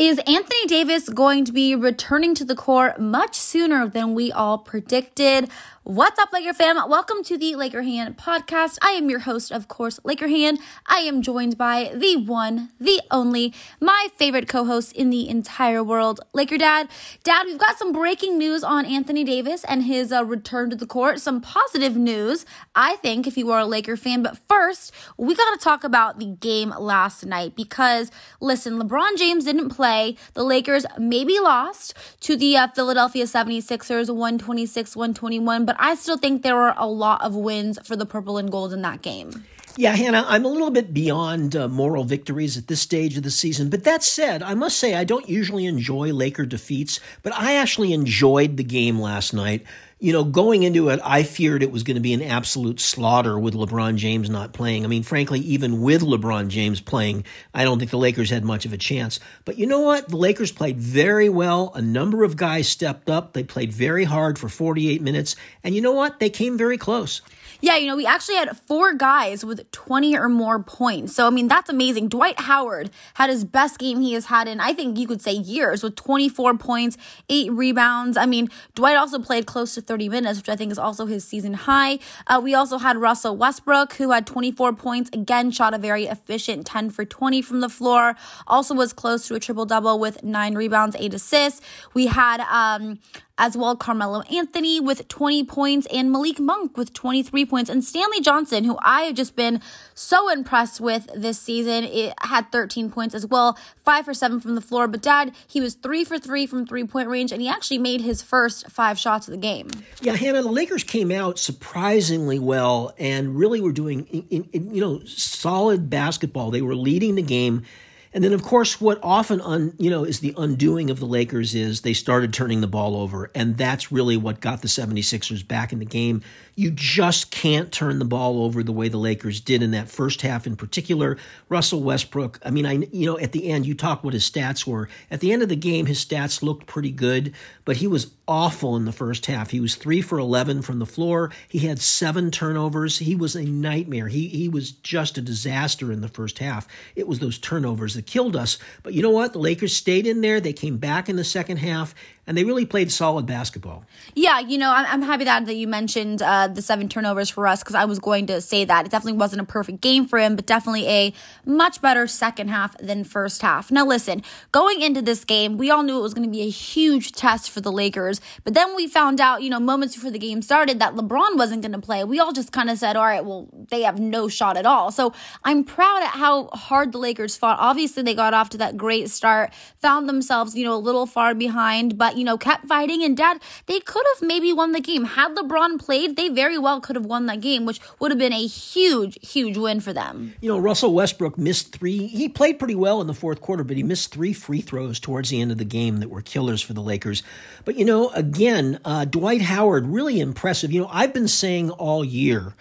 Is Anthony Davis going to be returning to the court much sooner than we all predicted? What's up, Laker fam? Welcome to the Laker Han podcast. I am your host, of course, Laker Han. I am joined by the one, the only, my favorite co-host in the entire world, Laker Dad. Dad, we've got some breaking news on Anthony Davis and his uh, return to the court. Some positive news, I think, if you are a Laker fan. But first, we got to talk about the game last night because, listen, LeBron James didn't play. The Lakers maybe lost to the uh, Philadelphia 76ers 126 121 but I still think there were a lot of wins for the purple and gold in that game. Yeah, Hannah, I'm a little bit beyond uh, moral victories at this stage of the season. But that said, I must say I don't usually enjoy Laker defeats, but I actually enjoyed the game last night you know, going into it, I feared it was going to be an absolute slaughter with LeBron James not playing. I mean, frankly, even with LeBron James playing, I don't think the Lakers had much of a chance. But you know what? The Lakers played very well. A number of guys stepped up. They played very hard for 48 minutes. And you know what? They came very close. Yeah, you know, we actually had four guys with 20 or more points. So, I mean, that's amazing. Dwight Howard had his best game he has had in, I think you could say, years with 24 points, eight rebounds. I mean, Dwight also played close to 30 minutes, which I think is also his season high. Uh, we also had Russell Westbrook, who had 24 points. Again, shot a very efficient 10 for 20 from the floor. Also was close to a triple double with nine rebounds, eight assists. We had, um, as well Carmelo Anthony with 20 points and Malik Monk with 23 points and Stanley Johnson who I have just been so impressed with this season it had 13 points as well 5 for 7 from the floor but dad he was 3 for 3 from three point range and he actually made his first 5 shots of the game. Yeah, Hannah, the Lakers came out surprisingly well and really were doing in, in, you know solid basketball. They were leading the game and then, of course, what often un, you know is the undoing of the Lakers is they started turning the ball over, and that's really what got the 76ers back in the game. You just can't turn the ball over the way the Lakers did in that first half in particular. Russell Westbrook, I mean, I you know, at the end you talk what his stats were. At the end of the game his stats looked pretty good, but he was awful in the first half. He was 3 for 11 from the floor. He had 7 turnovers. He was a nightmare. He he was just a disaster in the first half. It was those turnovers that killed us. But you know what? The Lakers stayed in there. They came back in the second half and they really played solid basketball. Yeah, you know, I'm, happy that that you mentioned uh, the seven turnovers for us because I was going to say that it definitely wasn't a perfect game for him, but definitely a much better second half than first half. Now, listen, going into this game, we all knew it was going to be a huge test for the Lakers, but then we found out, you know, moments before the game started that LeBron wasn't going to play. We all just kind of said, all right, well, they have no shot at all. So I'm proud at how hard the Lakers fought. Obviously, they got off to that great start, found themselves, you know, a little far behind, but you know, kept fighting. And dad, they could have maybe won the game. Had LeBron played, they very well could have won that game, which would have been a huge, huge win for them. You know, Russell Westbrook missed three. He played pretty well in the fourth quarter, but he missed three free throws towards the end of the game that were killers for the Lakers. But, you know, again, uh, Dwight Howard, really impressive. You know, I've been saying all year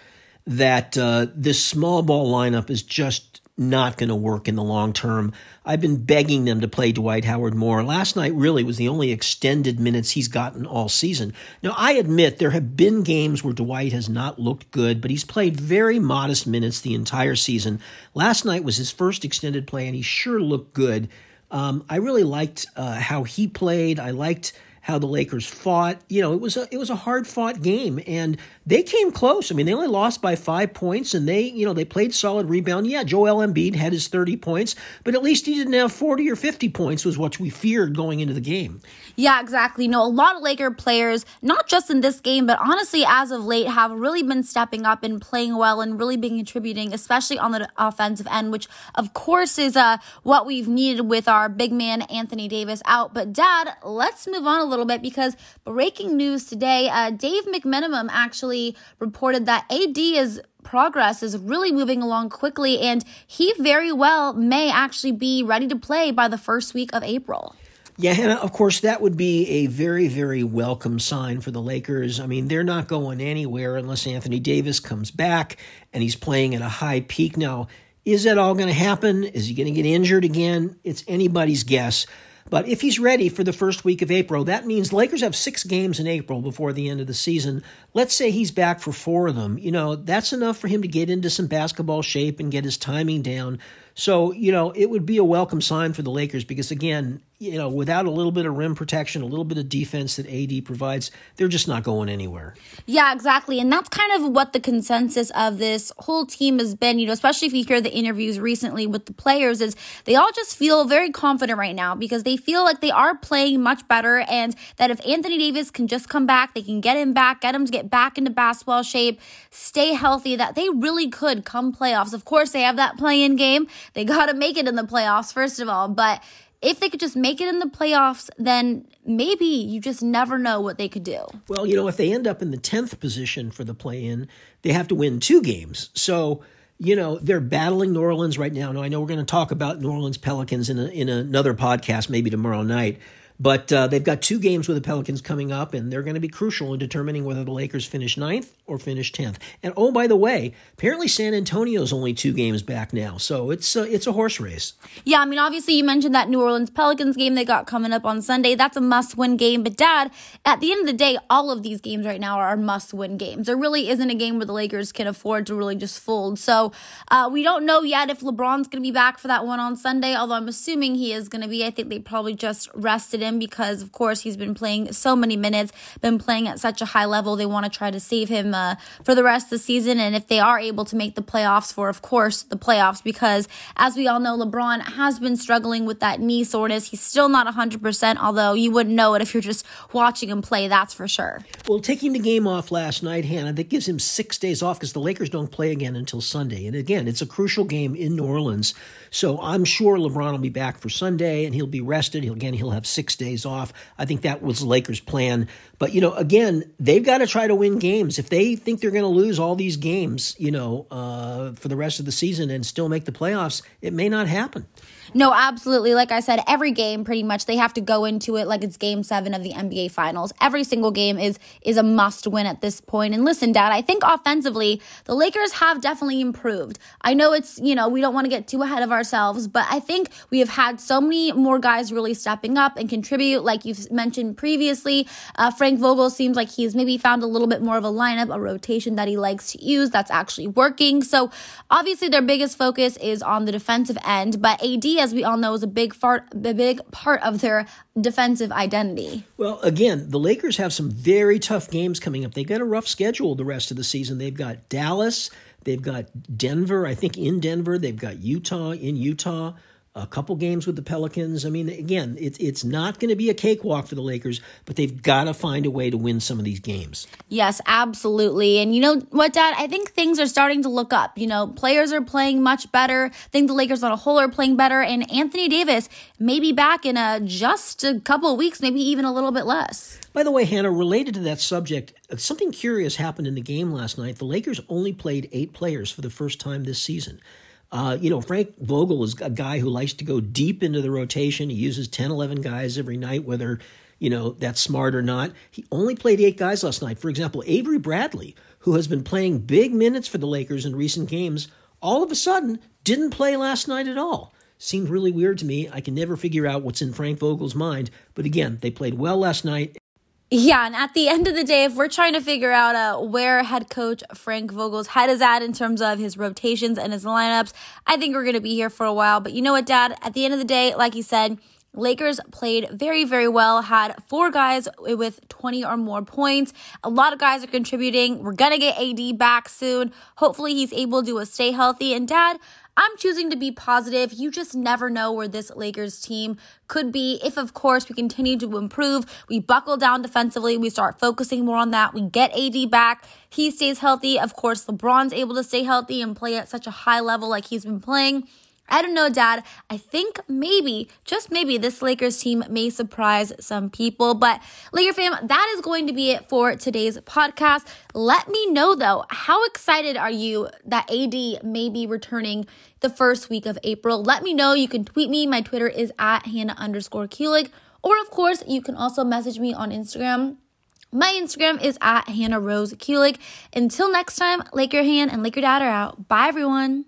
that uh, this small ball lineup is just not going to work in the long term. I've been begging them to play Dwight Howard more. Last night really was the only extended minutes he's gotten all season. Now, I admit there have been games where Dwight has not looked good, but he's played very modest minutes the entire season. Last night was his first extended play, and he sure looked good. Um, I really liked uh, how he played. I liked how the Lakers fought. You know, it was a it was a hard fought game, and they came close. I mean, they only lost by five points, and they you know they played solid rebound. Yeah, Joel Embiid had his thirty points, but at least he didn't have forty or fifty points, was what we feared going into the game. Yeah, exactly. No, a lot of Laker players, not just in this game, but honestly, as of late, have really been stepping up and playing well and really been contributing, especially on the offensive end, which of course is uh what we've needed with our big man Anthony Davis out. But Dad, let's move on a little bit because breaking news today, uh, Dave McMenamin actually reported that AD is progress is really moving along quickly and he very well may actually be ready to play by the first week of April. Yeah, Hannah, of course, that would be a very, very welcome sign for the Lakers. I mean, they're not going anywhere unless Anthony Davis comes back and he's playing at a high peak. Now, is that all going to happen? Is he going to get injured again? It's anybody's guess. But if he's ready for the first week of April, that means Lakers have six games in April before the end of the season. Let's say he's back for four of them. You know, that's enough for him to get into some basketball shape and get his timing down. So, you know, it would be a welcome sign for the Lakers because, again, you know, without a little bit of rim protection, a little bit of defense that AD provides, they're just not going anywhere. Yeah, exactly. And that's kind of what the consensus of this whole team has been, you know, especially if you hear the interviews recently with the players, is they all just feel very confident right now because they feel like they are playing much better and that if Anthony Davis can just come back, they can get him back, get him to get back into basketball shape, stay healthy, that they really could come playoffs. Of course, they have that play in game. They got to make it in the playoffs, first of all, but if they could just make it in the playoffs, then maybe you just never know what they could do. Well, you know, if they end up in the 10th position for the play in, they have to win two games. So, you know, they're battling New Orleans right now. Now, I know we're going to talk about New Orleans Pelicans in, a, in another podcast, maybe tomorrow night. But uh, they've got two games with the Pelicans coming up, and they're going to be crucial in determining whether the Lakers finish ninth or finish tenth. And oh, by the way, apparently San Antonio's only two games back now, so it's uh, it's a horse race. Yeah, I mean, obviously you mentioned that New Orleans Pelicans game they got coming up on Sunday. That's a must-win game. But Dad, at the end of the day, all of these games right now are must-win games. There really isn't a game where the Lakers can afford to really just fold. So uh, we don't know yet if LeBron's going to be back for that one on Sunday. Although I'm assuming he is going to be. I think they probably just rested him him because, of course, he's been playing so many minutes, been playing at such a high level. They want to try to save him uh, for the rest of the season. And if they are able to make the playoffs, for, of course, the playoffs, because as we all know, LeBron has been struggling with that knee soreness. He's still not 100%, although you wouldn't know it if you're just watching him play, that's for sure. Well, taking the game off last night, Hannah, that gives him six days off because the Lakers don't play again until Sunday. And again, it's a crucial game in New Orleans. So I'm sure LeBron will be back for Sunday and he'll be rested. He'll, again, he'll have six days off. I think that was Lakers' plan. But, you know, again, they've got to try to win games. If they think they're going to lose all these games, you know, uh, for the rest of the season and still make the playoffs, it may not happen. No, absolutely. Like I said, every game pretty much they have to go into it like it's game 7 of the NBA finals. Every single game is is a must win at this point. And listen, dad, I think offensively, the Lakers have definitely improved. I know it's, you know, we don't want to get too ahead of ourselves, but I think we have had so many more guys really stepping up and contribute like you've mentioned previously. Uh, Frank Vogel seems like he's maybe found a little bit more of a lineup, a rotation that he likes to use that's actually working. So, obviously their biggest focus is on the defensive end, but AD as we all know, is a big part, a big part of their defensive identity. Well, again, the Lakers have some very tough games coming up. They've got a rough schedule the rest of the season. They've got Dallas, they've got Denver. I think in Denver, they've got Utah in Utah a couple games with the Pelicans. I mean, again, it's it's not going to be a cakewalk for the Lakers, but they've got to find a way to win some of these games. Yes, absolutely. And you know what, Dad? I think things are starting to look up. You know, players are playing much better. I think the Lakers on a whole are playing better, and Anthony Davis may be back in a just a couple weeks, maybe even a little bit less. By the way, Hannah, related to that subject, something curious happened in the game last night. The Lakers only played eight players for the first time this season. Uh, you know, Frank Vogel is a guy who likes to go deep into the rotation. He uses 10, 11 guys every night, whether, you know, that's smart or not. He only played eight guys last night. For example, Avery Bradley, who has been playing big minutes for the Lakers in recent games, all of a sudden didn't play last night at all. Seemed really weird to me. I can never figure out what's in Frank Vogel's mind. But again, they played well last night yeah, and at the end of the day, if we're trying to figure out uh, where head coach Frank Vogel's head is at in terms of his rotations and his lineups, I think we're going to be here for a while. But you know what, Dad? At the end of the day, like you said, Lakers played very, very well, had four guys with 20 or more points. A lot of guys are contributing. We're going to get AD back soon. Hopefully, he's able to stay healthy. And, Dad, I'm choosing to be positive. You just never know where this Lakers team could be if, of course, we continue to improve. We buckle down defensively. We start focusing more on that. We get AD back. He stays healthy. Of course, LeBron's able to stay healthy and play at such a high level like he's been playing. I don't know, Dad. I think maybe, just maybe, this Lakers team may surprise some people. But, Laker fam, that is going to be it for today's podcast. Let me know, though, how excited are you that AD may be returning the first week of April? Let me know. You can tweet me. My Twitter is at Hannah underscore Kulig. Or, of course, you can also message me on Instagram. My Instagram is at Hannah Rose Kulig. Until next time, Laker Han and Laker Dad are out. Bye, everyone.